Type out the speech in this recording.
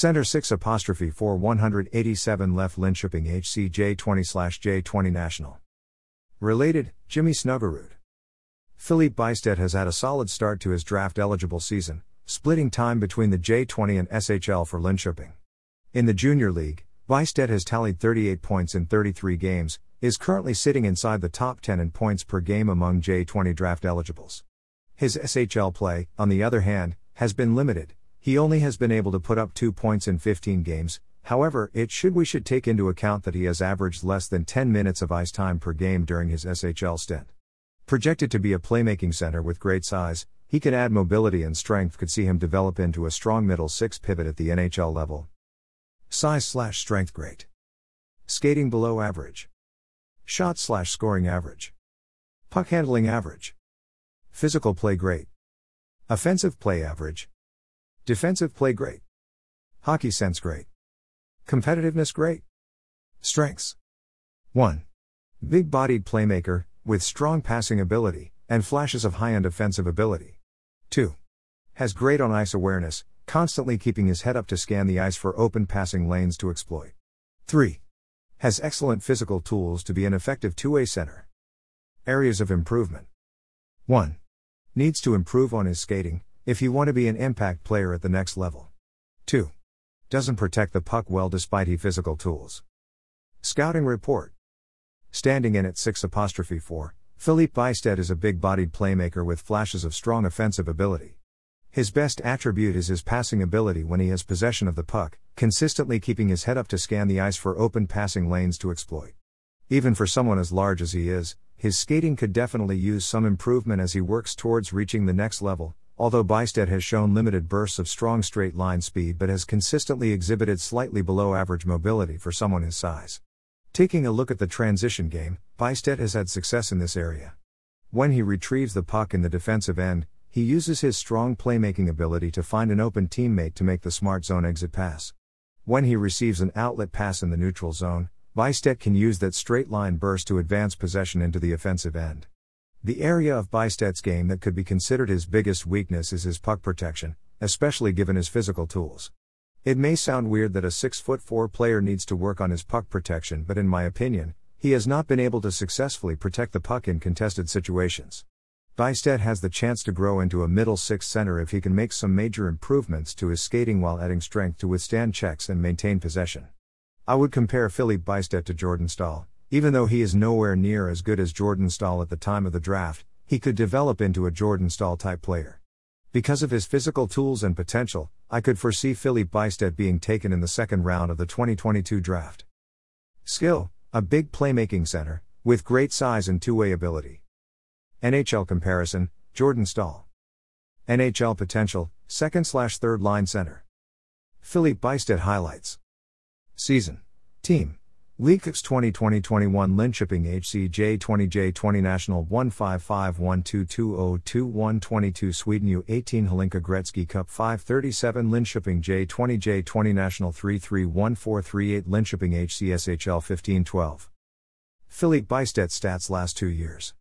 Center 6 apostrophe 4 187 left Linköping HC J20 slash J20 National. Related, Jimmy Snuggerud. Filip Bystedt has had a solid start to his draft eligible season, splitting time between the J20 and SHL for Linköping. In the Junior League, Bystedt has tallied 38 points in 33 games, is currently sitting inside the top 10 in points per game among J20 draft eligibles. His SHL play, on the other hand, has been limited, he only has been able to put up 2 points in 15 games. However, it should we should take into account that he has averaged less than 10 minutes of ice time per game during his SHL stint. Projected to be a playmaking center with great size, he can add mobility and strength could see him develop into a strong middle 6 pivot at the NHL level. Size slash strength great. Skating below average. Shot slash scoring average. Puck handling average. Physical play great. Offensive play average. Defensive play great. Hockey sense great. Competitiveness great. Strengths 1. Big bodied playmaker, with strong passing ability, and flashes of high end offensive ability. 2. Has great on ice awareness, constantly keeping his head up to scan the ice for open passing lanes to exploit. 3. Has excellent physical tools to be an effective two way center. Areas of improvement 1. Needs to improve on his skating, if you want to be an impact player at the next level. 2. Doesn't protect the puck well despite he physical tools. Scouting report. Standing in at 6 apostrophe 4, Filip Bystedt is a big bodied playmaker with flashes of strong offensive ability. His best attribute is his passing ability when he has possession of the puck, consistently keeping his head up to scan the ice for open passing lanes to exploit. Even for someone as large as he is, his skating could definitely use some improvement as he works towards reaching the next level, although Bystedt has shown limited bursts of strong straight line speed but has consistently exhibited slightly below average mobility for someone his size. Taking a look at the transition game, Bystedt has had success in this area. When he retrieves the puck in the defensive end, he uses his strong playmaking ability to find an open teammate to make the smart zone exit pass. When he receives an outlet pass in the neutral zone, Bystedt can use that straight line burst to advance possession into the offensive end. The area of Bystedt's game that could be considered his biggest weakness is his puck protection, especially given his physical tools. It may sound weird that a 6 foot 4 player needs to work on his puck protection, but in my opinion, he has not been able to successfully protect the puck in contested situations. Bystedt has the chance to grow into a middle six center if he can make some major improvements to his skating while adding strength to withstand checks and maintain possession. I would compare Filip Bystedt to Jordan Staal, even though he is nowhere near as good as Jordan Staal at the time of the draft, he could develop into a Jordan Staal type player. Because of his physical tools and potential, I could foresee Filip Bystedt being taken in the second round of the 2022 draft. Skill A big playmaking center, with great size and two way ability. NHL comparison Jordan Staal. NHL potential, second slash third line center. Filip Bystedt highlights. Season. Team. Leagues 2020-21 Linköping HCJ 20J20 National 15512202122 Sweden U18 Hlinka Gretzky Cup 537 Linköping J20 J20 National 331438 Linköping HCSHL 1512 Filip Bystedt stats last two years